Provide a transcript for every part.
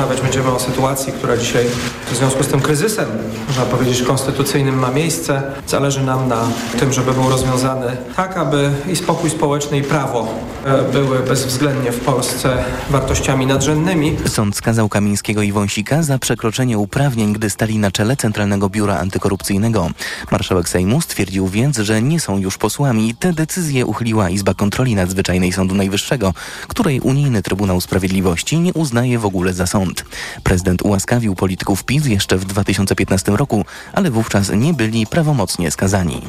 rozmawiać będziemy o sytuacji, która dzisiaj w związku z tym kryzysem, można powiedzieć, konstytucyjnym ma miejsce. Zależy nam na tym, żeby był rozwiązany tak, aby i spokój społeczny i prawo e, były bezwzględnie w Polsce wartościami nadrzędnymi. Sąd skazał Kamińskiego i Wąsika za przekroczenie uprawnień, gdy stali na czele Centralnego Biura Antykorupcyjnego. Marszałek Sejmu stwierdził więc, że nie są już posłami. Te decyzje uchyliła Izba Kontroli Nadzwyczajnej Sądu Najwyższego, której Unijny Trybunał Sprawiedliwości nie uznaje w ogóle za sąd. Prezydent ułaskawił polityków PiS jeszcze w 2015 roku, ale wówczas nie byli prawomocnie skazani.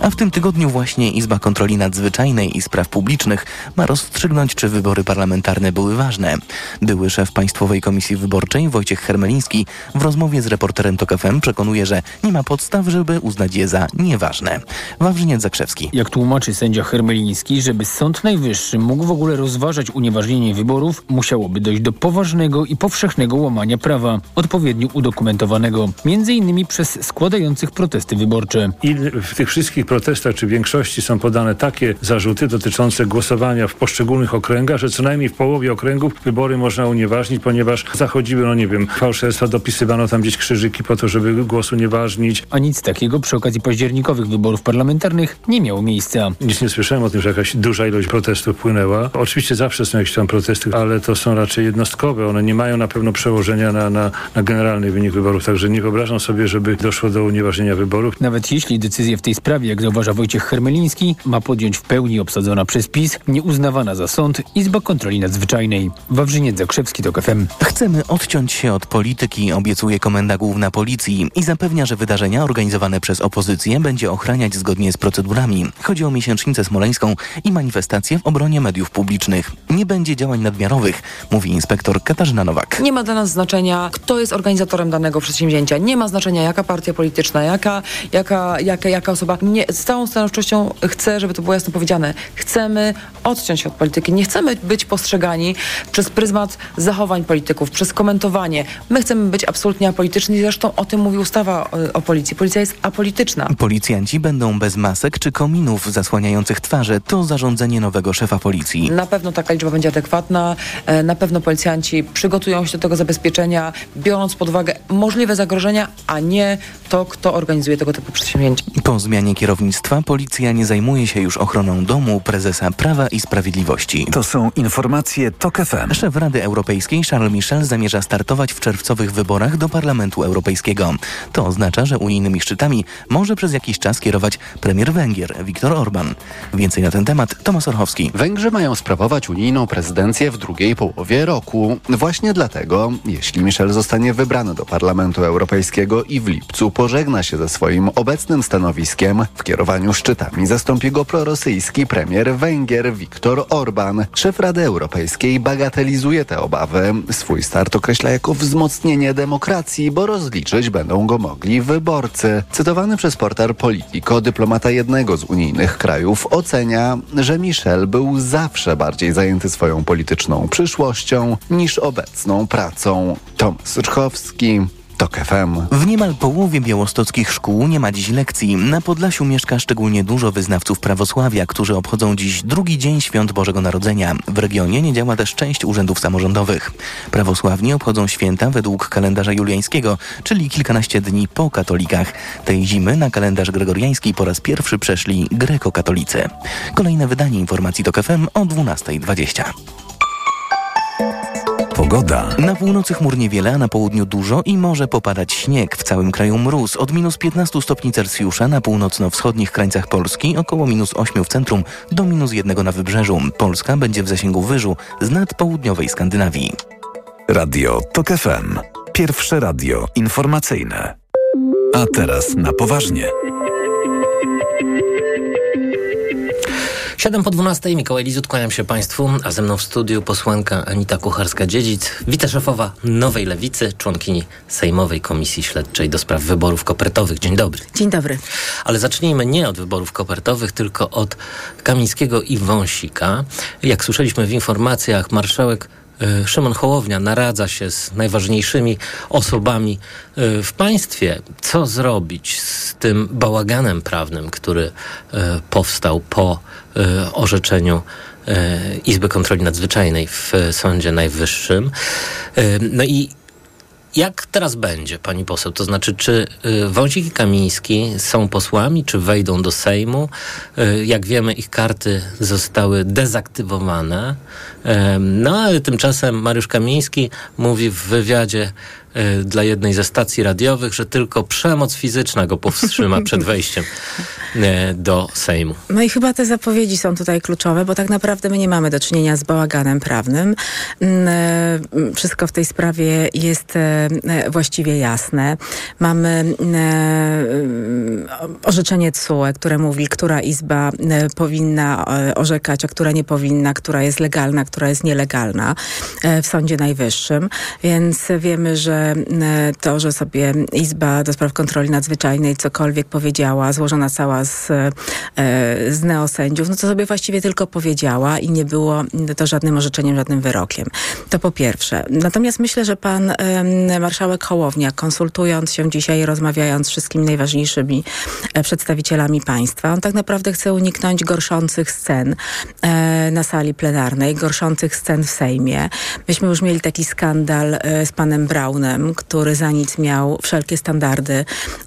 A w tym tygodniu właśnie Izba Kontroli Nadzwyczajnej i Spraw Publicznych ma rozstrzygnąć, czy wybory parlamentarne były ważne. Były szef Państwowej Komisji Wyborczej Wojciech Hermeliński w rozmowie z reporterem TOK FM przekonuje, że nie ma podstaw, żeby uznać je za nieważne. Wawrzyniec Zakrzewski. Jak tłumaczy sędzia Hermeliński, żeby Sąd Najwyższy mógł w ogóle rozważać unieważnienie wyborów, musiałoby dojść do poważnego i powszechnego łamania prawa, odpowiednio udokumentowanego, między innymi przez składających protesty wyborcze. I w tych wszystkich protestach, czy większości są podane takie zarzuty dotyczące głosowania w poszczególnych okręgach, że co najmniej w połowie okręgów wybory można unieważnić, ponieważ zachodziły, no nie wiem, fałszerstwa, dopisywano tam gdzieś krzyżyki po to, żeby głos unieważnić. A nic takiego przy okazji październikowych wyborów parlamentarnych nie miało miejsca. Nic nie słyszałem o tym, że jakaś duża ilość protestów płynęła. Oczywiście zawsze są jakieś tam protesty, ale to są raczej jednostkowe. One nie mają na pewno przełożenia na, na, na generalny wynik wyborów, także nie wyobrażam sobie, żeby doszło do unieważnienia wyborów. Nawet jeśli decyzję w tej sprawie, jak zauważa Wojciech Hermeliński, ma podjąć w pełni obsadzona przez PiS, nieuznawana za sąd Izba Kontroli Nadzwyczajnej. Wawrzyniec Zakrzewski, to FM. Chcemy odciąć się od polityki, obiecuje Komenda Główna Policji i zapewnia, że wydarzenia organizowane przez opozycję będzie ochraniać zgodnie z procedurami. Chodzi o miesięcznicę smoleńską i manifestacje w obronie mediów publicznych. Nie będzie działań nadmiarowych, mówi inspektor Katarzyna Nowak. Nie ma dla nas znaczenia, kto jest organizatorem danego przedsięwzięcia. Nie ma znaczenia, jaka partia polityczna, jaka, jaka, jaka, jaka osoba. Nie, z całą stanowczością chcę, żeby to było jasno powiedziane. Chcemy odciąć się od polityki. Nie chcemy być postrzegani przez pryzmat zachowań polityków, przez komentowanie. My chcemy być absolutnie apolityczni. Zresztą o tym mówi ustawa o, o policji. Policja jest apolityczna. Policjanci będą bez masek czy kominów zasłaniających twarze. To zarządzenie nowego szefa policji. Na pewno taka liczba będzie adekwatna. E, Na pewno policjanci przygotują się do tego zabezpieczenia, biorąc pod uwagę możliwe zagrożenia, a nie to, kto organizuje tego typu przedsięwzięcia. Po zmianie kierownictwa policja nie zajmuje się już ochroną domu prezesa Prawa i Sprawiedliwości. To są informacje TOK FM. Szef Rady Europejskiej Charles Michel zamierza startować w czerwcowych wyborach do Parlamentu Europejskiego. To oznacza, że unijnymi szczytami może przez jakiś czas kierować premier Węgier Viktor Orban. Więcej na ten temat Tomasz Orchowski. Węgrzy mają sprawować unijną prezydencję w drugiej połowie roku. Właśnie dlatego, jeśli Michel zostanie wybrany do Parlamentu Europejskiego i w lipcu pożegna się ze swoim obecnym stanowiskiem, w kierowaniu szczytami zastąpi go prorosyjski premier Węgier Viktor Orban. Szef Rady Europejskiej bagatelizuje te obawy. Swój start określa jako wzmocnienie demokracji, bo rozliczyć będą go mogli wyborcy. Cytowany przez portal Politico dyplomata jednego z unijnych krajów ocenia, że Michel był zawsze bardziej zajęty swoją polityczną przyszłością niż obecną pracą. Tomasz Rchowski, TOK FM. W niemal połowie białostockich szkół nie ma dziś lekcji. Na Podlasiu mieszka szczególnie dużo wyznawców prawosławia, którzy obchodzą dziś drugi dzień świąt Bożego Narodzenia. W regionie nie działa też część urzędów samorządowych. Prawosławni obchodzą święta według kalendarza juliańskiego, czyli kilkanaście dni po katolikach. Tej zimy na kalendarz gregoriański po raz pierwszy przeszli grekokatolicy. Kolejne wydanie informacji TOK FM o 12.20. Pogoda. Na północy chmur niewiele, a na południu dużo i może popadać śnieg. W całym kraju mróz od minus 15 stopni Celsjusza na północno-wschodnich krańcach Polski, około minus 8 w centrum do minus 1 na wybrzeżu. Polska będzie w zasięgu wyżu z nad południowej Skandynawii. Radio TOK FM. Pierwsze radio informacyjne. A teraz na poważnie. 7 po 12 Mikołaj Lizut, kłaniam się Państwu, a ze mną w studiu posłanka Anita Kucharska-Dziedzic, wiceszefowa Nowej Lewicy, członkini Sejmowej Komisji Śledczej do spraw wyborów kopertowych. Dzień dobry. Dzień dobry. Ale zacznijmy nie od wyborów kopertowych, tylko od Kamińskiego i Wąsika. Jak słyszeliśmy w informacjach, marszałek Szymon Hołownia naradza się z najważniejszymi osobami y, w państwie. Co zrobić z tym bałaganem prawnym, który y, powstał po orzeczeniu Izby Kontroli Nadzwyczajnej w Sądzie Najwyższym. No i jak teraz będzie, pani poseł? To znaczy, czy y, Wąsik i Kamiński są posłami, czy wejdą do Sejmu? Y, jak wiemy, ich karty zostały dezaktywowane. No ale tymczasem Mariusz Kamiński mówi w wywiadzie dla jednej ze stacji radiowych, że tylko przemoc fizyczna go powstrzyma przed wejściem do Sejmu. No i chyba te zapowiedzi są tutaj kluczowe, bo tak naprawdę my nie mamy do czynienia z bałaganem prawnym. Mm, wszystko w tej sprawie jest właściwie jasne. Mamy orzeczenie TSUE, które mówi, która izba powinna orzekać, a która nie powinna, która jest legalna, która jest nielegalna w Sądzie Najwyższym, więc wiemy, że e, to, że sobie Izba do Spraw Kontroli Nadzwyczajnej cokolwiek powiedziała, złożona cała z, e, z neosędziów, no to sobie właściwie tylko powiedziała i nie było to żadnym orzeczeniem, żadnym wyrokiem. To po pierwsze. Natomiast myślę, że pan marszałek Hołownia, konsultując się dzisiaj, rozmawiając z wszystkimi najważniejszymi przedstawicielami państwa, on tak naprawdę chce uniknąć gorszących scen na sali plenarnej, gorszących scen w Sejmie. Myśmy już mieli taki skandal e, z panem Braunem, który za nic miał wszelkie standardy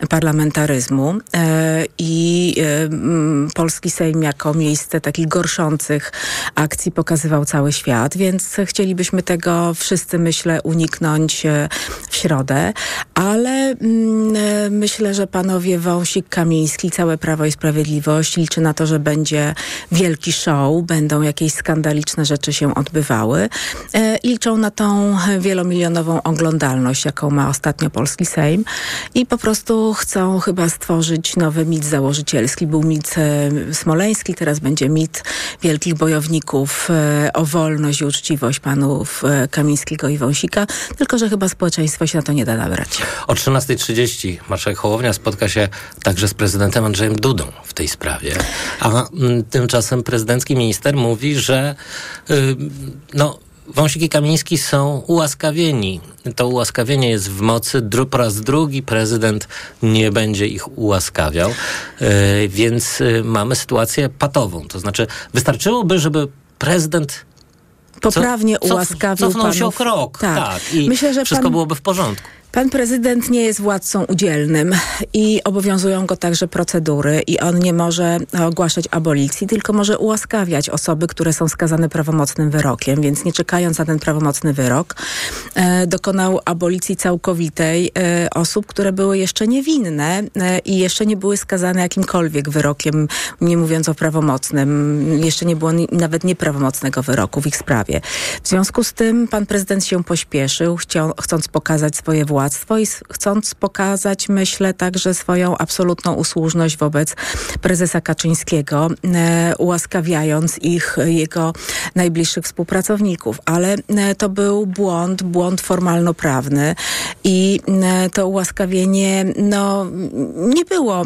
parlamentaryzmu. E, i e, polski Sejm jako miejsce takich gorszących akcji pokazywał cały świat, więc chcielibyśmy tego wszyscy, myślę, uniknąć w środę, ale mm, myślę, że panowie Wąsik, Kamiński, całe Prawo i Sprawiedliwość liczy na to, że będzie wielki show, będą jakieś skandaliczne rzeczy się odbywały. E, liczą na tą wielomilionową oglądalność, jaką ma ostatnio polski Sejm i po prostu chcą chyba stworzyć nowy mit założycielski. Był mit e, smoleński, teraz będzie mit wielkich bojowników e, o wolność i uczciwość panów Kamińskiego i Wąsika, tylko że chyba społeczeństwo się na to nie da nabrać. O 13.30 marszałek Hołownia spotka się także z prezydentem Andrzejem Dudą w tej sprawie, a m, tymczasem prezydencki minister mówi, że y, no, Wąsik i Kamiński są ułaskawieni. To ułaskawienie jest w mocy. Dru, po raz drugi prezydent nie będzie ich ułaskawiał, yy, więc yy, mamy sytuację patową. To znaczy, wystarczyłoby, żeby prezydent poprawnie co, ułaskawił cofnął panów. się o krok. Tak. tak. I Myślę, że wszystko pan... byłoby w porządku. Pan prezydent nie jest władcą udzielnym i obowiązują go także procedury i on nie może ogłaszać abolicji, tylko może ułaskawiać osoby, które są skazane prawomocnym wyrokiem, więc nie czekając na ten prawomocny wyrok, e, dokonał abolicji całkowitej e, osób, które były jeszcze niewinne e, i jeszcze nie były skazane jakimkolwiek wyrokiem, nie mówiąc o prawomocnym. Jeszcze nie było ni nawet nieprawomocnego wyroku w ich sprawie. W związku z tym pan prezydent się pośpieszył, chciał, chcąc pokazać swoje władze władztwo i chcąc pokazać, myślę, także swoją absolutną usłużność wobec prezesa Kaczyńskiego, e, ułaskawiając ich, jego najbliższych współpracowników. Ale e, to był błąd, błąd formalno-prawny i e, to ułaskawienie no, nie było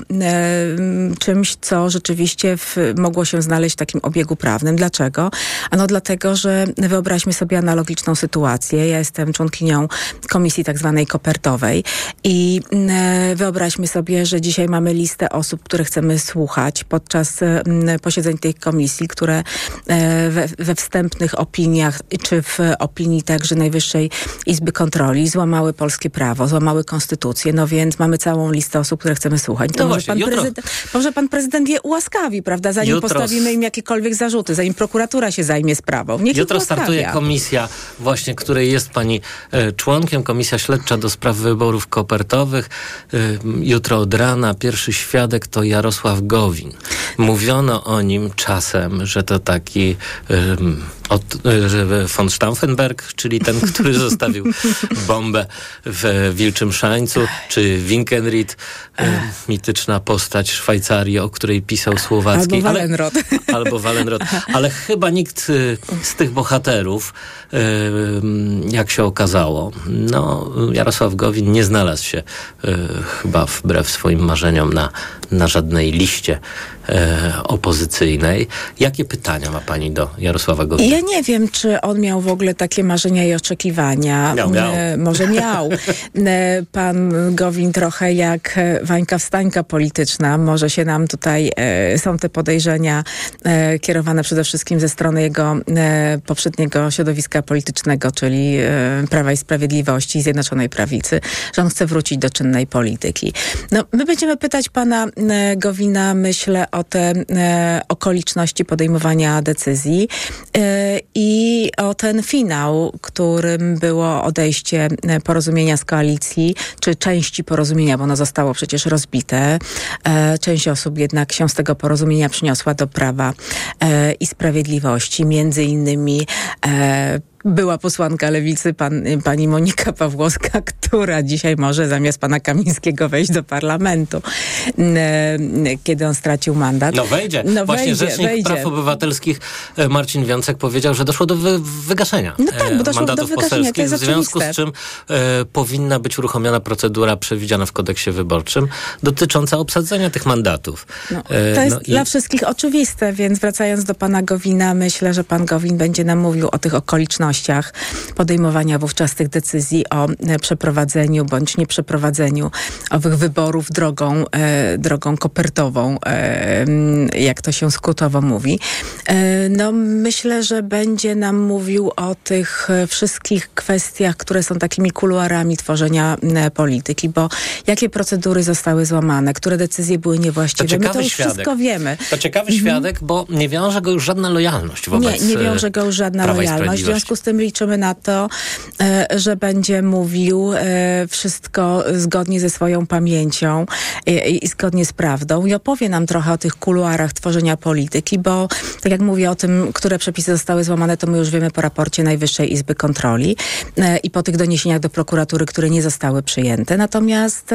czymś, co rzeczywiście w, mogło się znaleźć w takim obiegu prawnym. Dlaczego? Ano dlatego, że wyobraźmy sobie analogiczną sytuację. Ja jestem członkinią komisji tak zwanej I mm, e, wyobraźmy sobie, że dzisiaj mamy listę osób, które chcemy słuchać podczas mm, posiedzeń tej komisji, które e, we, we wstępnych opiniach, czy w opinii także Najwyższej Izby Kontroli złamały polskie prawo, złamały konstytucję. No więc mamy całą listę osób, które chcemy słuchać. To no może, właśnie, pan prezydent, może pan prezydent je ułaskawi, prawda? Zanim jutro... postawimy im jakiekolwiek zarzuty, zanim prokuratura się zajmie sprawą. Niech jutro startuje komisja właśnie, której jest pani e, członkiem, komisja śledcza do spraw wyborów kopertowych. Y, jutro od rana pierwszy świadek to Jarosław Gowin. Mówiono o nim czasem, że to taki um, od, y, von Stauffenberg, czyli ten, który zostawił bombę w Wilczym Szańcu, czy Winkenried, y, mityczna postać Szwajcarii, o której pisał Słowacki. Albo Wallenrod. Ale, albo Wallenrod. Ale chyba nikt z tych bohaterów, jak się okazało, no, Jarosław Gowin nie znalazł się chyba wbrew swoim marzeniom na, na żadnej liście opozycyjnej. Jakie pytania ma pani do Jarosława Gowina? Ja nie wiem, czy on miał w ogóle takie marzenia i oczekiwania. Miał, miał. E, Może miał. E, Pan Gowin trochę jak e, Wańka Wstańka polityczna. Może się nam tutaj, e, są te podejrzenia e, kierowane przede wszystkim ze strony jego e, poprzedniego środowiska politycznego, czyli e, Prawa i Sprawiedliwości, Zjednoczonej Prawicy, że on chce wrócić do czynnej polityki. No, my będziemy pytać pana e, Gowina, myślę, o te e, okoliczności podejmowania decyzji e, i o ten finał, którym było odejście e, porozumienia z koalicji, czy części porozumienia, bo ono zostało przecież rozbite. Część osób jednak się z tego porozumienia przyniosła do Prawa i Sprawiedliwości, między innymi była posłanka lewicy, pan, pani Monika Pawłowska, która dzisiaj może zamiast pana Kamińskiego wejść do parlamentu, e, kiedy on stracił mandat. No wejdzie. No Właśnie wejdzie, Rzecznik wejdzie. Praw Obywatelskich e, Marcin Wiącek powiedział, że doszło do wy wygaszenia No tak, e, bo doszło do mandatów wygaszenia, to poselskich, w związku z czym e, powinna być uruchomiona procedura przewidziana w kodeksie wyborczym dotycząca obsadzenia tych mandatów. No, E, to jest no i- dla wszystkich oczywiste, więc wracając do pana Gowina, myślę, że pan Gowin będzie nam mówił o tych okolicznościach podejmowania wówczas tych decyzji o e, przeprowadzeniu bądź nieprzeprowadzeniu owych wyborów drogą, e, drogą kopertową, e, jak to się skrótowo mówi. No, myślę, że będzie nam mówił o tych wszystkich kwestiach, które są takimi kuluarami tworzenia polityki, bo jakie procedury zostały złamane, które decyzje były niewłaściwe. My to już świadek. wszystko wiemy. To ciekawy świadek, bo nie wiąże go już żadna lojalność wobec Mhm. Nie, nie wiąże go już żadna lojalność. W związku z tym liczymy na to, e, że będzie mówił e, wszystko zgodnie ze swoją pamięcią e, i zgodnie z prawdą i opowie nam trochę o tych kuluarach tworzenia polityki, bo tak jak mówię o tym, które przepisy zostały złamane, to my już wiemy po raporcie Najwyższej Izby Kontroli i po tych doniesieniach do prokuratury, które nie zostały przyjęte. Natomiast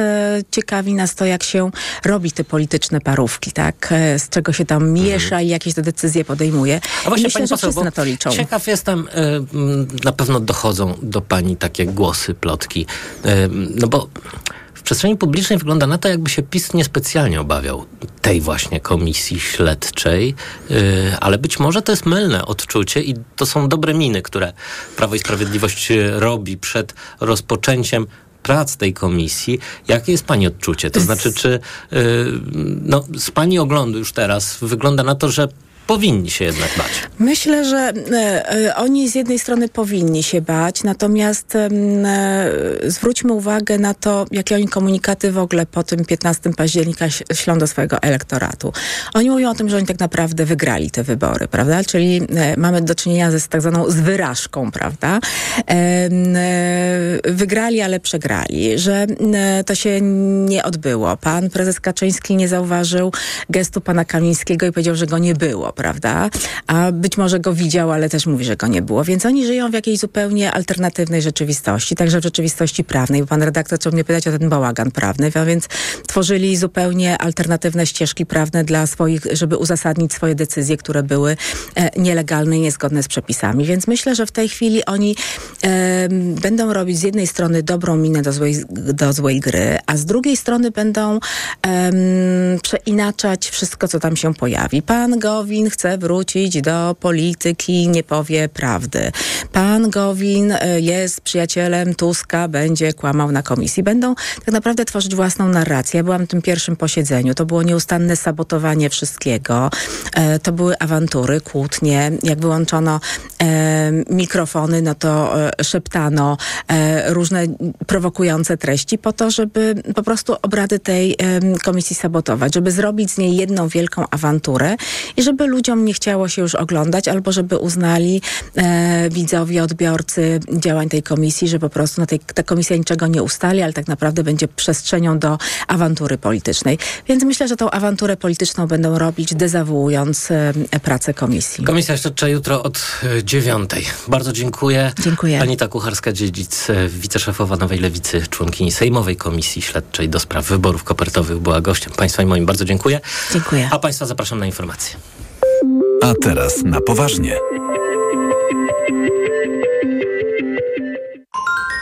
ciekawi nas to, jak się robi te polityczne parówki, tak? Z czego się tam miesza i jakieś te decyzje podejmuje. Mhm. A właśnie myślę, pani poseł, na to liczą. Ciekaw jestem, na pewno dochodzą do pani takie głosy, plotki. No bo w przestrzeni publicznej wygląda na to, jakby się PiS niespecjalnie obawiał tej właśnie komisji śledczej, y, ale być może to jest mylne odczucie i to są dobre miny, które Prawo i Sprawiedliwość y, robi przed rozpoczęciem prac tej komisji. Jakie jest Pani odczucie? To znaczy, czy y, no, z Pani oglądu już teraz wygląda na to, że powinni się jednak bać. Myślę, że e, e, oni z jednej strony powinni się bać, natomiast e, zwróćmy uwagę na to, jakie oni komunikaty w ogóle po tym 15 października ślą do swojego elektoratu. Oni mówią o tym, że oni tak naprawdę wygrali te wybory, prawda? Czyli mamy do czynienia ze tak zwaną z wyrażką, prawda? Wygrali, ale przegrali, że to się nie odbyło. Pan prezes Kaczyński nie zauważył gestu pana Kamińskiego i powiedział, że go nie było, prawda? A być może go widział, ale też mówi, że go nie było. Więc oni żyją w jakiejś zupełnie alternatywnej rzeczywistości, także w rzeczywistości prawnej. Bo pan redaktor chciał mnie pytać o ten bałagan prawny, a więc tworzyli zupełnie alternatywne ścieżki prawne dla swoich, żeby uzasadnić swoje decyzje, które były e, nielegalne i niezgodne z przepisami. Więc myślę, że w tej chwili oni em, będą robić z jednej strony dobrą minę do złej, do złej gry, a z drugiej strony będą em, przeinaczać wszystko, co tam się pojawi. Pan Gowin chce wrócić do polityki, nie powie prawdy. Pan Gowin e, jest przyjacielem Tuska, będzie kłamał na komisji. Będą tak naprawdę tworzyć własną narrację. Ja byłam na tym pierwszym posiedzeniu. To było nieustanne sabotowanie wszystkiego. E, to były awantury, kłótnie. Jak wyłączono e, mikrofony, no to szeptano różne prowokujące treści po to, żeby po prostu obrady tej komisji sabotować, żeby zrobić z niej jedną wielką awanturę i żeby ludziom nie chciało się już oglądać, albo żeby uznali e, widzowie, odbiorcy działań tej komisji, że po prostu no, tej, ta komisja niczego nie ustali, ale tak naprawdę będzie przestrzenią do awantury politycznej. Więc myślę, że tą awanturę polityczną będą robić, dezawuując e, pracę komisji. Komisja Śledcza jutro od e, dziewiątej. Bardzo dziękuję. Dziękuję. Anita Kucharska-Dziedzic, e, wiceszefowa Nowej Lewicy, członkini Sejmowej Komisji Śledczej do spraw wyborów kopertowych była gościem. Państwa i moim bardzo dziękuję. Dziękuję. A Państwa zapraszam na informacje. A teraz na poważnie.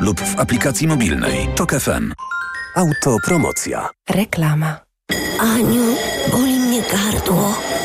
lub w aplikacji mobilnej Tok FM. Autopromocja. Reklama. Aniu, boli mnie gardło.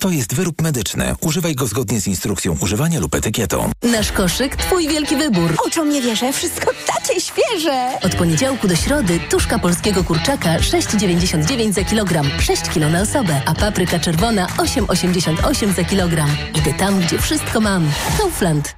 To jest wyrób medyczny. Używaj go zgodnie z instrukcją używania lub etykietą. Nasz koszyk, twój wielki wybór. Oczom nie wierzę, wszystko takie świeże. Od poniedziałku do środy tuszka polskiego kurczaka 6,99 za kilogram, 6 kilo na osobę, a papryka czerwona 8,88 za kilogram. Idę tam, gdzie wszystko mam. Kaufland.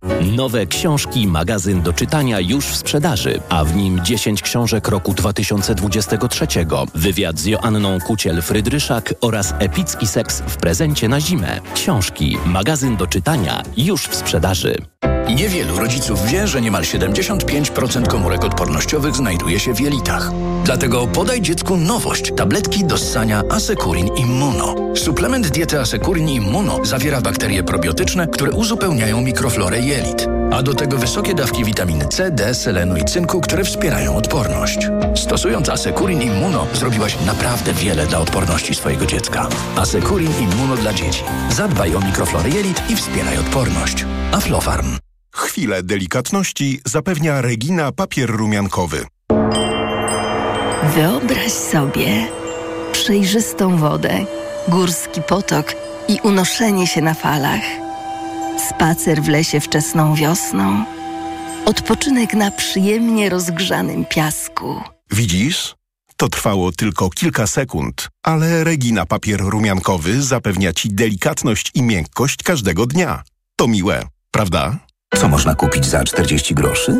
Nowe książki, magazyn do czytania już w sprzedaży, a w nim 10 książek roku 2023, wywiad z Joanną Kuciel-Frydryszak oraz epicki seks w prezencie na zimę. Książki, magazyn do czytania już w sprzedaży. Niewielu rodziców wie, że niemal 75% komórek odpornościowych znajduje się w jelitach. Dlatego podaj dziecku nowość. Tabletki do ssania Asekurin Immuno. Suplement diety Asekurin Immuno zawiera bakterie probiotyczne, które uzupełniają mikroflorę jelit. A do tego wysokie dawki witaminy C, D, selenu i cynku, które wspierają odporność. Stosując Asekurin Immuno zrobiłaś naprawdę wiele dla odporności swojego dziecka. Asekurin Immuno dla dzieci. Zadbaj o mikroflorę jelit i wspieraj odporność. Aflofarm. Chwilę delikatności zapewnia Regina papier rumiankowy. Wyobraź sobie przejrzystą wodę, górski potok i unoszenie się na falach. Spacer w lesie wczesną wiosną. Odpoczynek na przyjemnie rozgrzanym piasku. Widzisz? To trwało tylko kilka sekund, ale Regina papier rumiankowy zapewnia Ci delikatność i miękkość każdego dnia. To miłe, prawda? Co można kupić za 40 groszy?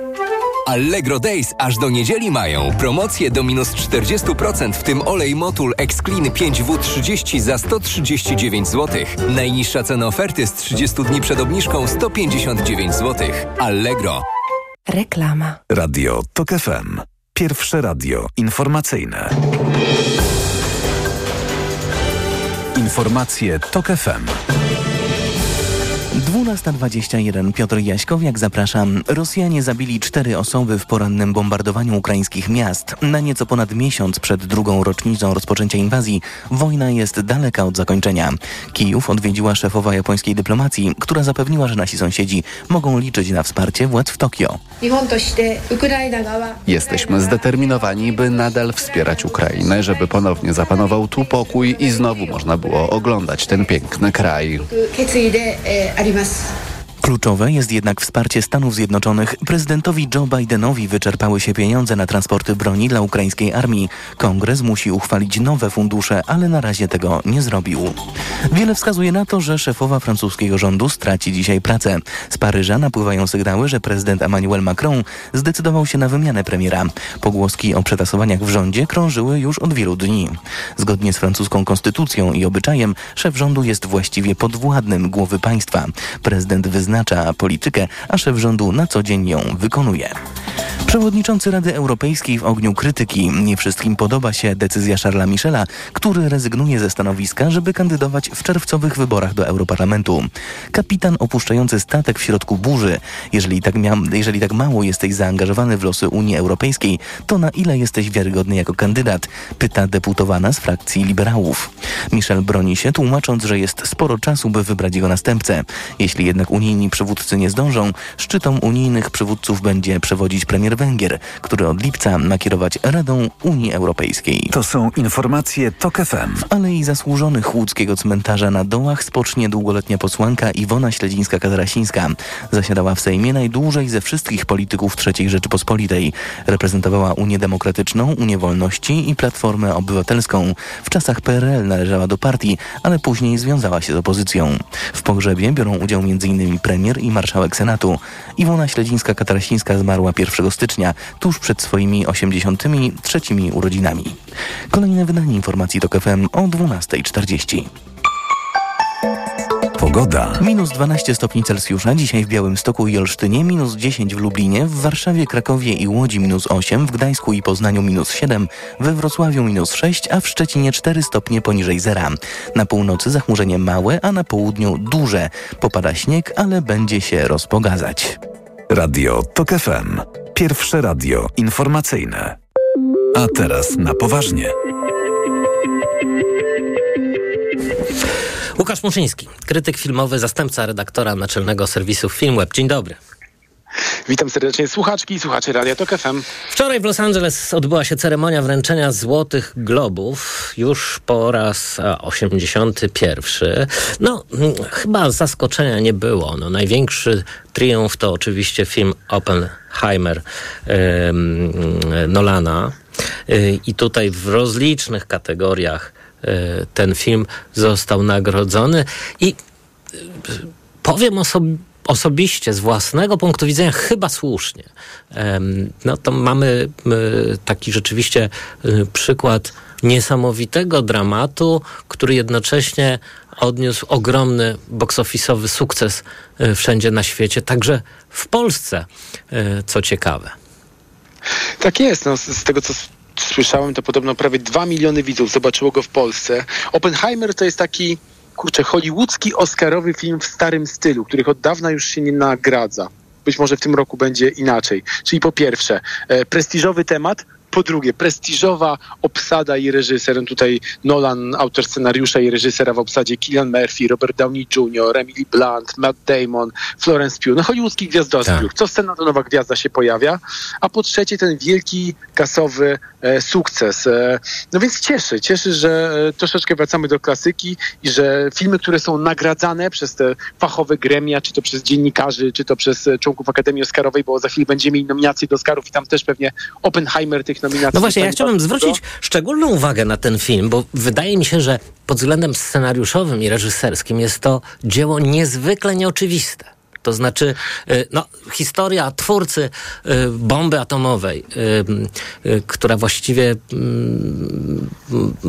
Allegro Days aż do niedzieli mają promocje do minus 40%, w tym olej Motul X-Clean 5W30 za 139 zł. Najniższa cena oferty z 30 dni przed obniżką 159 zł. Allegro. Reklama. Radio TOK FM. Pierwsze radio informacyjne. Informacje TOK FM. 12.21 Piotr Jaśkowiak, zapraszam. Rosjanie zabili cztery osoby w porannym bombardowaniu ukraińskich miast. Na nieco ponad miesiąc przed drugą rocznicą rozpoczęcia inwazji wojna jest daleka od zakończenia. Kijów odwiedziła szefowa japońskiej dyplomacji, która zapewniła, że nasi sąsiedzi mogą liczyć na wsparcie władz w Tokio. Jesteśmy zdeterminowani, by nadal wspierać Ukrainę, żeby ponownie zapanował tu pokój i znowu można było oglądać ten piękny kraj. あります。Kluczowe jest jednak wsparcie Stanów Zjednoczonych. Prezydentowi Joe Bidenowi wyczerpały się pieniądze na transporty broni dla ukraińskiej armii. Kongres musi uchwalić nowe fundusze, ale na razie tego nie zrobił. Wiele wskazuje na to, że szefowa francuskiego rządu straci dzisiaj pracę. Z Paryża napływają sygnały, że prezydent Emmanuel Macron zdecydował się na wymianę premiera. Pogłoski o przetasowaniach w rządzie krążyły już od wielu dni. Zgodnie z francuską konstytucją i obyczajem szef rządu jest właściwie podwładnym głowy państwa. Prezydent wyznacza politykę, a szef rządu na co dzień ją wykonuje. Przewodniczący Rady Europejskiej w ogniu krytyki. Nie wszystkim podoba się decyzja Charlesa Michela, który rezygnuje ze stanowiska, żeby kandydować w czerwcowych wyborach do Europarlamentu. Kapitan opuszczający statek w środku burzy. Jeżeli tak, jeżeli tak mało jesteś zaangażowany w losy Unii Europejskiej, to na ile jesteś wiarygodny jako kandydat? Pyta deputowana z frakcji liberałów. Michel broni się, tłumacząc, że jest sporo czasu, by wybrać jego następcę. Jeśli jednak unijni przywódcy nie zdążą, szczytom unijnych przywódców będzie przewodzić premier Węgier, który od lipca ma kierować Radą Unii Europejskiej. To są informacje TOK FM. W Alei Zasłużonych łódzkiego cmentarza na Dołach spocznie długoletnia posłanka Iwona Śledzińska-Katarasińska. Zasiadała w Sejmie najdłużej ze wszystkich polityków III Rzeczypospolitej. Reprezentowała Unię Demokratyczną, Unię Wolności i Platformę Obywatelską. W czasach PRL należała do partii, ale później związała się z opozycją. W pogrzebie biorą udział m.in. premier i marszałek Senatu. Iwona Śledzińska-Katarasińska zmarła 1 stycznia, tuż przed swoimi 83 urodzinami. Kolejne wydanie informacji TOK FM o 12.40. Pogoda. Minus 12 stopni Celsjusza, dzisiaj w Białymstoku i Olsztynie, minus 10 w Lublinie, w Warszawie, Krakowie i Łodzi minus 8, w Gdańsku i Poznaniu minus 7, we Wrocławiu minus 6, a w Szczecinie 4 stopnie poniżej zera. Na północy zachmurzenie małe, a na południu duże. Popada śnieg, ale będzie się rozpogadzać. Radio TOK FM. Pierwsze radio informacyjne. A teraz na poważnie. Łukasz Muszyński, krytyk filmowy, zastępca redaktora naczelnego serwisu Filmweb. Dzień dobry. Witam serdecznie słuchaczki i słuchacze Radia Tok FM. Wczoraj w Los Angeles odbyła się ceremonia wręczenia Złotych Globów, już po raz e, 81. No, mm, chyba zaskoczenia nie było. No, największy triumf to oczywiście film Oppenheimer em, Nolana. Y, I tutaj w rozlicznych kategoriach ten film został nagrodzony i y, powiem osobiście, osobiście, z własnego punktu widzenia, chyba słusznie. No to mamy y, taki rzeczywiście przykład niesamowitego dramatu, który jednocześnie odniósł ogromny box-office'owy sukces wszędzie na świecie, także w Polsce, co ciekawe. Tak jest, no, z, tego co słyszałem, to podobno prawie 2 miliony widzów zobaczyło go w Polsce. Oppenheimer to jest taki, kurczę, hollywoodzki, oscarowy film w starym stylu, których od dawna już się nie nagradza. Być może w tym roku będzie inaczej. Czyli po pierwsze, e, prestiżowy temat, po drugie, prestiżowa obsada i reżyser. Tutaj Nolan, autor scenariusza i reżysera w obsadzie Killian Murphy, Robert Downey Jr., Emily Blunt, Matt Damon, Florence Pugh. No hollywoodzki gwiazdozbiór. Co scena to nowa gwiazda się pojawia. A po trzecie ten wielki kasowy e, sukces. E, no więc cieszy, cieszy, że e, troszeczkę wracamy do klasyki i że filmy, które są nagradzane przez te fachowe gremia, czy to przez dziennikarzy, czy to przez e, członków Akademii Oscarowej, bo za chwilę będziemy mieli nominacje do Oscarów i tam też pewnie Oppenheimer tych nominacji. No właśnie, ja chciałbym zwrócić szczególną uwagę na ten film, bo wydaje mi się, że pod względem scenariuszowym i reżyserskim jest to dzieło niezwykle nieoczywiste. To znaczy, y, no, historia twórcy y, bomby atomowej, y, która właściwie mm,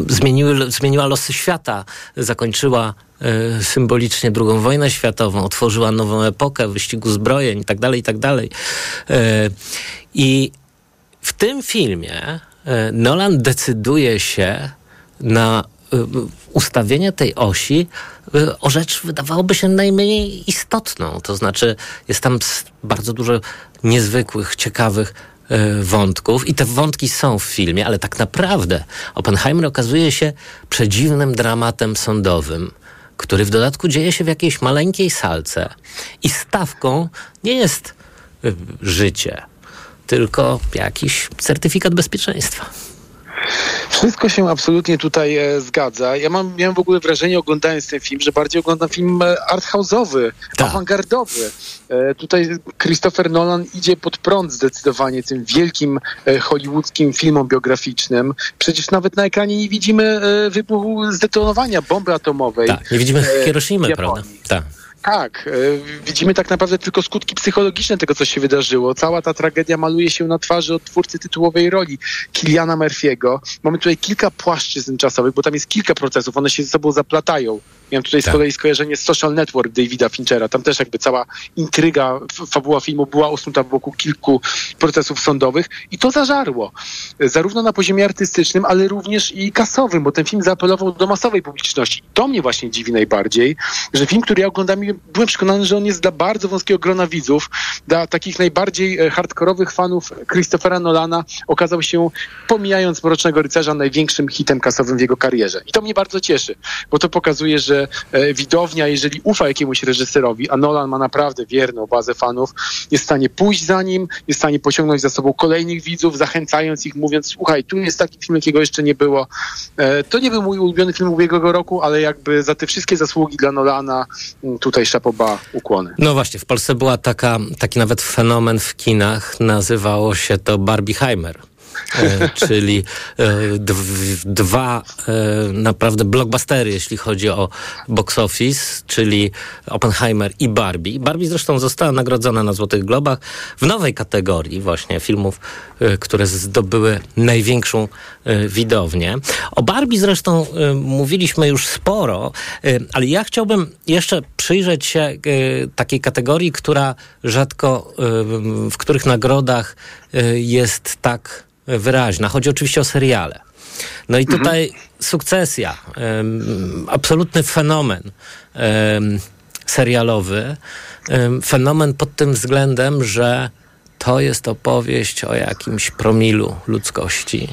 zmieniły, zmieniła losy świata, zakończyła symbolicznie II wojnę światową, otworzyła nową epokę wyścigu zbrojeń itd., itd. I w tym filmie e, Nolan decyduje się na e, ustawienie tej osi e, o rzecz wydawałoby się najmniej istotną. To znaczy jest tam bardzo dużo niezwykłych, ciekawych wątków i te wątki są w filmie, ale tak naprawdę Oppenheimer okazuje się przedziwnym dramatem sądowym, który w dodatku dzieje się w jakiejś maleńkiej salce i stawką nie jest życie, tylko jakiś certyfikat bezpieczeństwa. Wszystko się absolutnie tutaj e, zgadza. Ja mam, miałem w ogóle wrażenie, oglądając ten film, że bardziej oglądam film e, arthouse'owy, awangardowy. E, tutaj Christopher Nolan idzie pod prąd zdecydowanie tym wielkim e, hollywoodzkim filmom biograficznym. Przecież nawet na ekranie nie widzimy e, wybuchu zdetonowania bomby atomowej. Tak, nie widzimy e, Hiroshimy, prawda? Tak. Tak, e, widzimy tak naprawdę tylko skutki psychologiczne tego, co się wydarzyło. Cała ta tragedia maluje się na twarzy od twórcy tytułowej roli, Kiliana Murphy'ego. Mamy tutaj kilka płaszczyzn czasowych, bo tam jest kilka procesów, one się ze sobą zaplatają. Miałem tutaj z kolei skojarzenie z Social Network Davida Finchera. Tam też jakby cała intryga, fabuła filmu była osnuta wokół kilku procesów sądowych i to zażarło. Zarówno na poziomie artystycznym, ale również i kasowym, bo ten film zaapelował do masowej publiczności. To mnie właśnie dziwi najbardziej, że film, który ja oglądam, byłem przekonany, że on jest dla bardzo wąskiego grona widzów, dla takich najbardziej e, hardkorowych fanów Christophera Nolana, okazał się, pomijając Mrocznego Rycerza, największym hitem kasowym w jego karierze. I to mnie bardzo cieszy, bo to pokazuje, że e, widownia, jeżeli ufa jakiemuś reżyserowi, a Nolan ma naprawdę wierną bazę fanów, jest w stanie pójść za nim, jest w stanie pociągnąć za sobą kolejnych widzów, zachęcając ich, mówiąc, słuchaj, tu jest taki film, jakiego jeszcze nie było. E, To nie był mój ulubiony film ubiegłego roku, ale jakby za te wszystkie zasługi dla Nolana m, tutaj szapoba ukłony. No właśnie, w Polsce była taka, taki nawet fenomen w kinach, nazywało się to Barbieheimer. E, czyli e, dw- dwa e, naprawdę blockbustery, jeśli chodzi o box office, czyli Oppenheimer i Barbie. Barbie zresztą została nagrodzona na Złotych Globach w nowej kategorii właśnie filmów, które zdobyły największą widownię. O Barbie zresztą mówiliśmy już sporo, ale ja chciałbym jeszcze przyjrzeć się takiej kategorii, która rzadko, w których nagrodach jest tak wyraźna. Chodzi oczywiście o seriale. No i tutaj sukcesja, em, absolutny fenomen em, serialowy. Em, fenomen pod tym względem, że to jest opowieść o jakimś promilu ludzkości,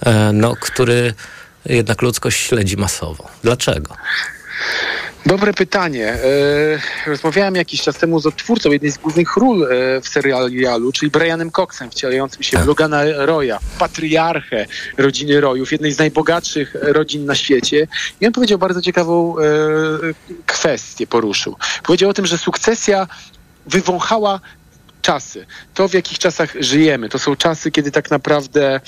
e, no, który jednak ludzkość śledzi masowo. Dlaczego? Dobre pytanie. E, rozmawiałem jakiś czas temu z odtwórcą jednej z głównych ról e, w serialu, czyli Brianem Coxem, wcielającym się w Logana Roya, patriarchę rodziny Royów, jednej z najbogatszych rodzin na świecie. I on powiedział bardzo ciekawą e, kwestię, poruszył. Powiedział o tym, że sukcesja wywąchała czasy. To, w jakich czasach żyjemy. To są czasy, kiedy tak naprawdę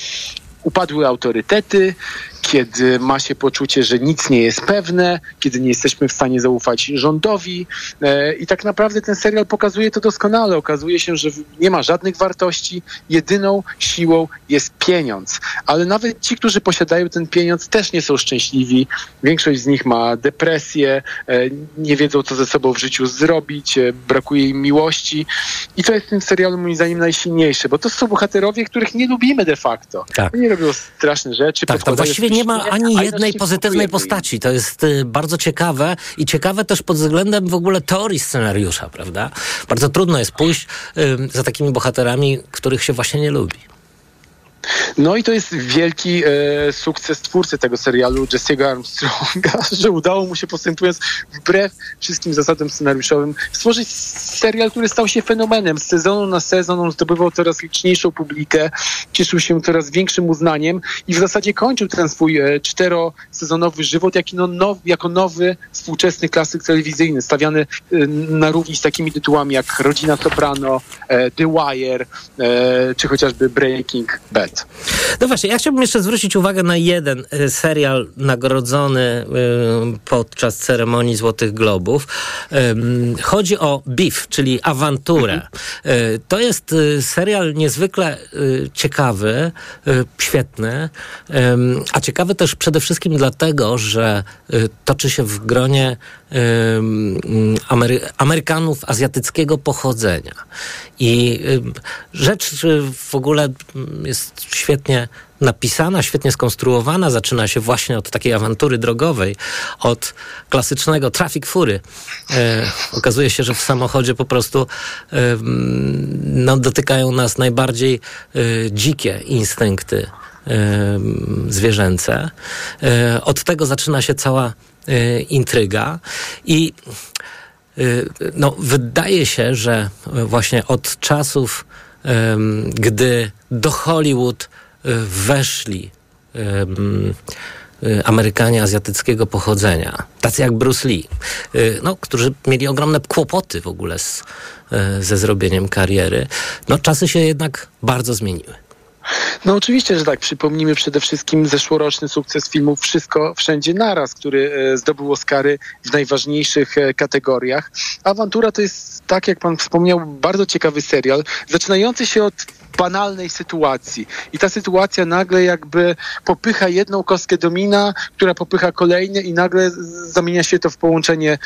upadły autorytety, kiedy ma się poczucie, że nic nie jest pewne, kiedy nie jesteśmy w stanie zaufać rządowi. E, I tak naprawdę ten serial pokazuje to doskonale. Okazuje się, że nie ma żadnych wartości. Jedyną siłą jest pieniądz. Ale nawet ci, którzy posiadają ten pieniądz, też nie są szczęśliwi. Większość z nich ma depresję, e, nie wiedzą, co ze sobą w życiu zrobić, e, brakuje im miłości. I to jest w tym serialu moim zdaniem najsilniejsze, bo to są bohaterowie, których nie lubimy de facto. Tak. Oni robią straszne rzeczy. Tak, właściwie nie ma ani jednej pozytywnej postaci. To jest y, bardzo ciekawe i ciekawe też pod względem w ogóle teorii scenariusza, prawda? Bardzo trudno jest pójść y, za takimi bohaterami, których się właśnie nie lubi. No i to jest wielki e, sukces twórcy tego serialu, Jesse'ego Armstronga, że udało mu się postępując wbrew wszystkim zasadom scenariuszowym stworzyć serial, który stał się fenomenem. Z sezonu na sezon on zdobywał coraz liczniejszą publikę, cieszył się coraz większym uznaniem i w zasadzie kończył ten swój e, czterosezonowy żywot jak no, now, jako nowy, współczesny klasyk telewizyjny, stawiany e, na równi z takimi tytułami jak Rodzina Soprano, e, The Wire, e, czy chociażby Breaking Bad. No właśnie, ja chciałbym jeszcze zwrócić uwagę na jeden y, serial nagrodzony y, podczas ceremonii Złotych Globów. Chodzi o Beef, czyli awanturę. Y, to jest serial niezwykle ciekawy, świetny, a ciekawy też przede wszystkim dlatego, że toczy się w gronie Amery- Amerykanów azjatyckiego pochodzenia. I rzecz w ogóle mm, świetnie napisana, świetnie skonstruowana. Zaczyna się właśnie od takiej awantury drogowej, od klasycznego traffic fury. E, okazuje się, że w samochodzie po prostu e, no, dotykają nas najbardziej e, dzikie instynkty e, zwierzęce. E, od tego zaczyna się cała e, intryga i y, no, wydaje się, że właśnie od czasów, gdy do Hollywood y, weszli y, Amerykanie azjatyckiego pochodzenia, tacy jak Bruce Lee, y, no, którzy mieli ogromne kłopoty w ogóle z, ze zrobieniem kariery. No, czasy się jednak bardzo zmieniły. No oczywiście, że tak. Przypomnijmy przede wszystkim zeszłoroczny sukces filmu Wszystko Wszędzie Naraz, który e, zdobył Oscary w najważniejszych e, kategoriach. Awantura to jest, tak jak pan wspomniał, bardzo ciekawy serial, zaczynający się od banalnej sytuacji. I ta sytuacja nagle jakby popycha jedną kostkę domina, która popycha kolejne i nagle zamienia się to w połączenie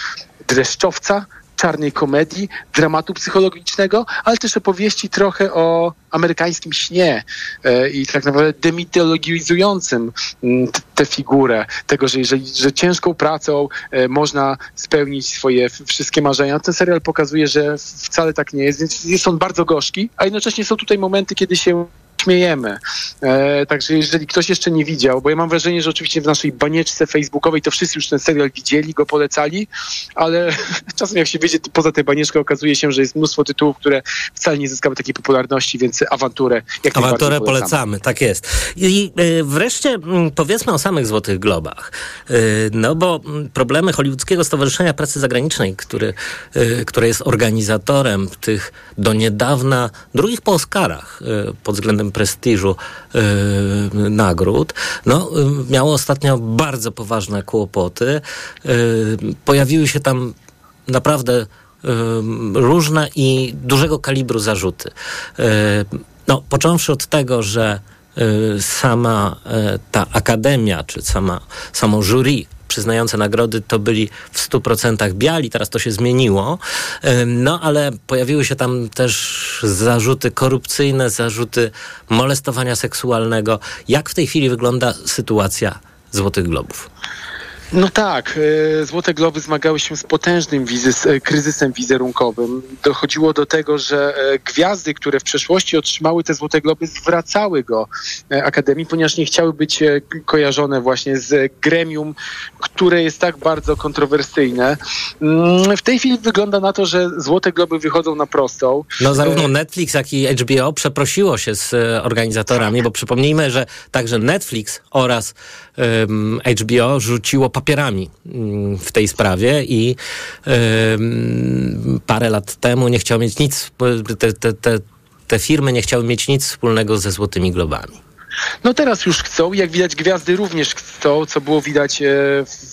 dreszczowca, czarnej komedii, dramatu psychologicznego, ale też opowieści trochę o amerykańskim śnie e, i tak naprawdę demitologizującym mm, tę figurę, tego, że jeżeli że ciężką pracą e, można spełnić swoje wszystkie marzenia. Ten serial pokazuje, że wcale tak nie jest, więc jest on bardzo gorzki, a jednocześnie są tutaj momenty, kiedy się śmiejemy. E, także jeżeli ktoś jeszcze nie widział, bo ja mam wrażenie, że oczywiście w naszej banieczce facebookowej to wszyscy już ten serial widzieli, go polecali, ale czasem jak się wyjdzie poza tę banieczkę, okazuje się, że jest mnóstwo tytułów, które wcale nie zyskały takiej popularności, więc awanturę jak Awanturę polecamy, tak jest. I y, wreszcie mm, powiedzmy o samych Złotych Globach. Y, no bo mm, problemy Hollywoodzkiego Stowarzyszenia Pracy Zagranicznej, który, y, które jest organizatorem tych do niedawna drugich po Oscarach pod względem prestiżu yy, nagród, no, yy, miało ostatnio bardzo poważne kłopoty. Yy, pojawiły się tam naprawdę różne i dużego kalibru zarzuty. No, począwszy od tego, że sama ta akademia, czy sama, samo jury przyznające nagrody to byli w 100% biali, teraz to się zmieniło. No ale pojawiły się tam też zarzuty korupcyjne, zarzuty molestowania seksualnego. Jak w tej chwili wygląda sytuacja Złotych Globów? No tak, e, Złote Globy zmagały się z potężnym wizys, e, kryzysem wizerunkowym. Dochodziło do tego, że e, gwiazdy, które w przeszłości otrzymały te Złote Globy, zwracały go Akademii, ponieważ nie chciały być kojarzone właśnie z gremium, które jest tak bardzo kontrowersyjne. Mm, w tej chwili wygląda na to, że Złote Globy wychodzą na prostą. No zarówno Netflix, jak i HBO przeprosiło się z organizatorami, bo przypomnijmy, że także Netflix oraz HBO rzuciło papierami mm, w tej sprawie i parę lat temu nie chciał mieć nic, te, te, te, te firmy nie chciały mieć nic wspólnego ze Złotymi Globami. No teraz już chcą, jak widać gwiazdy również chcą, co było widać e,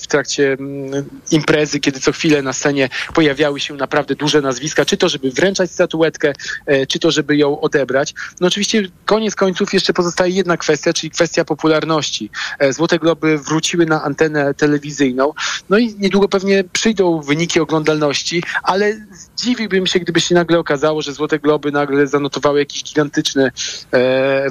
w trakcie mm, imprezy, kiedy co chwilę na scenie pojawiały się naprawdę duże nazwiska, czy to żeby wręczać statuetkę, e, czy to żeby ją odebrać. No oczywiście koniec końców jeszcze pozostaje jedna kwestia, czyli kwestia popularności. E, Złote Globy wróciły na antenę telewizyjną, no i niedługo pewnie przyjdą wyniki oglądalności, ale zdziwiłbym się, gdyby się nagle okazało, że Złote Globy nagle zanotowały jakiś gigantyczny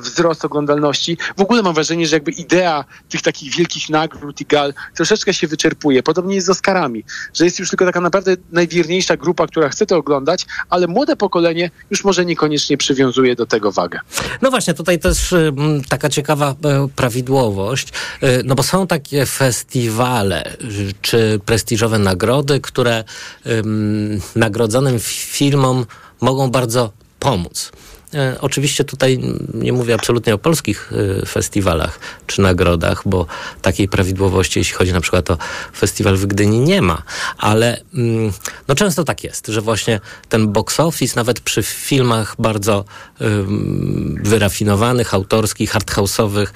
wzrost oglądalności w ogóle mam wrażenie, że jakby idea tych takich wielkich nagród i gal troszeczkę się wyczerpuje. Podobnie jest z Oscarami, że jest już tylko taka naprawdę najwierniejsza grupa, która chce to oglądać, ale młode pokolenie już może niekoniecznie przywiązuje do tego wagę. No właśnie, tutaj też taka ciekawa e, prawidłowość, e, no bo są takie festiwale czy prestiżowe nagrody, które nagrodzonym filmom mogą bardzo pomóc. E, oczywiście tutaj nie mówię absolutnie o polskich e, festiwalach czy nagrodach, bo takiej prawidłowości, jeśli chodzi na przykład o festiwal w Gdyni, nie ma. Ale mm, no często tak jest, że właśnie ten box office, nawet przy filmach bardzo wyrafinowanych, autorskich, hardhouse'owych,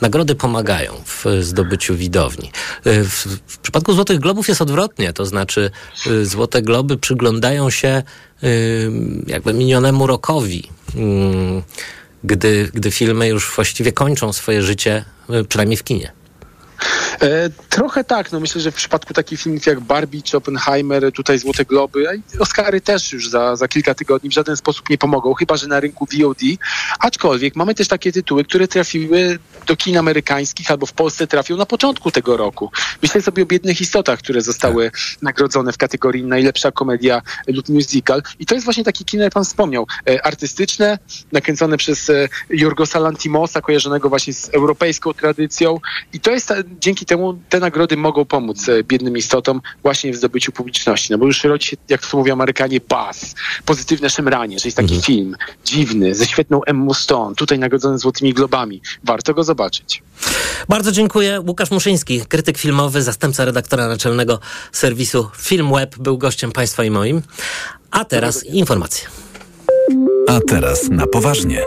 nagrody pomagają w zdobyciu widowni. E, w, w przypadku Złotych Globów jest odwrotnie, to znaczy Złote Globy przyglądają się jakby minionemu rokowi, gdy, gdy filmy już właściwie kończą swoje życie, y, przynajmniej w kinie. E, trochę tak, no myślę, że w przypadku takich filmów jak Barbie czy Oppenheimer, tutaj Złote Globy, a Oscary też już za, za kilka tygodni w żaden sposób nie pomogą, chyba że na rynku VOD. Aczkolwiek mamy też takie tytuły, które trafiły do kin amerykańskich albo w Polsce trafią na początku tego roku. Myślę sobie o Biednych Istotach, które zostały tak. nagrodzone w kategorii najlepsza komedia lub musical. I to jest właśnie taki kino, jak pan wspomniał, e, artystyczne, nakręcone przez e, Jorgosa Lantimosa, kojarzonego właśnie z europejską tradycją. I to jest dzięki temu te nagrody mogą pomóc e, biednym istotom właśnie w zdobyciu publiczności. No bo już rodzi się, jak to mówią Amerykanie, buzz, pozytywne szemranie, że jest taki film dziwny, ze świetną Emma Stone, tutaj nagrodzony Złotymi Globami. Warto go zobaczyć. Bardzo dziękuję. Łukasz Muszyński, krytyk filmowy, zastępca redaktora naczelnego serwisu FilmWeb, był gościem Państwa i moim. A teraz informacje. A teraz na poważnie.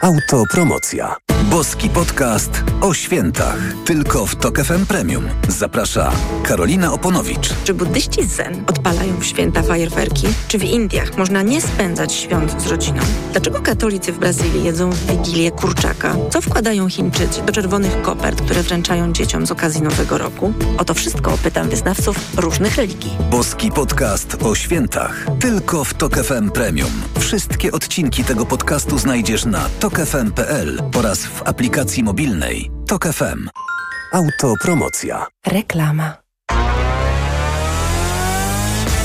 Autopromocja. Boski podcast o świętach. Tylko w Tok FM Premium. Zaprasza Karolina Oponowicz. Czy buddyści zen odpalają w święta fajerwerki? Czy w Indiach można nie spędzać świąt z rodziną? Dlaczego katolicy w Brazylii jedzą w Wigilię kurczaka? Co wkładają Chińczycy do czerwonych kopert, które wręczają dzieciom z okazji Nowego Roku? O to wszystko pytam wyznawców różnych religii. Boski podcast o świętach. Tylko w Tok FM Premium. Wszystkie odcinki tego podcastu znajdziesz na tokefm.pl oraz w aplikacji mobilnej Tok FM. Autopromocja. Reklama.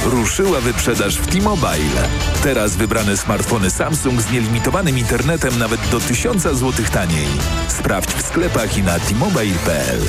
Ruszyła wyprzedaż w T-Mobile. Teraz wybrane smartfony Samsung z nielimitowanym internetem nawet do 1000 zł taniej. Sprawdź w sklepach i na t-mobile.pl.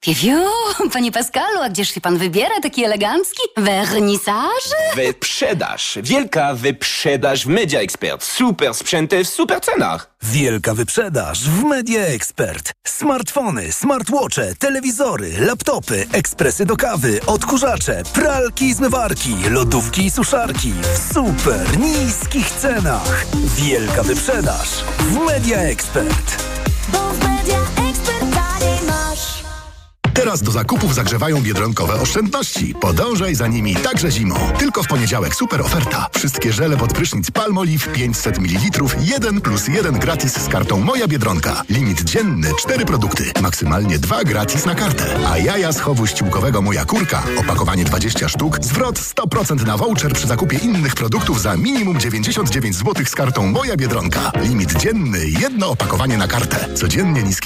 Piu, panie Pascalu, a gdzież się pan wybiera taki elegancki? Wernisaż? Wyprzedaż. Wielka wyprzedaż w Media Expert. Super sprzęty w super cenach. Wielka wyprzedaż w Media Expert. Smartfony, smartwatche, telewizory, laptopy, ekspresy do kawy, odkurzacze, pralki i zmywarki, lodówki i suszarki w super niskich cenach. Wielka wyprzedaż w Media Expert. Teraz do zakupów zagrzewają biedronkowe oszczędności. Podążaj za nimi także zimą. Tylko w poniedziałek super oferta. Wszystkie żele pod prysznic Palmolive 500 ml 1 plus 1 gratis z kartą Moja Biedronka. Limit dzienny 4 produkty. Maksymalnie 2 gratis na kartę. A jaja z chowu ściółkowego Moja Kurka. Opakowanie 20 sztuk. Zwrot 100% na voucher przy zakupie innych produktów za minimum 99 zł z kartą Moja Biedronka. Limit dzienny jedno opakowanie na kartę. Codziennie niskie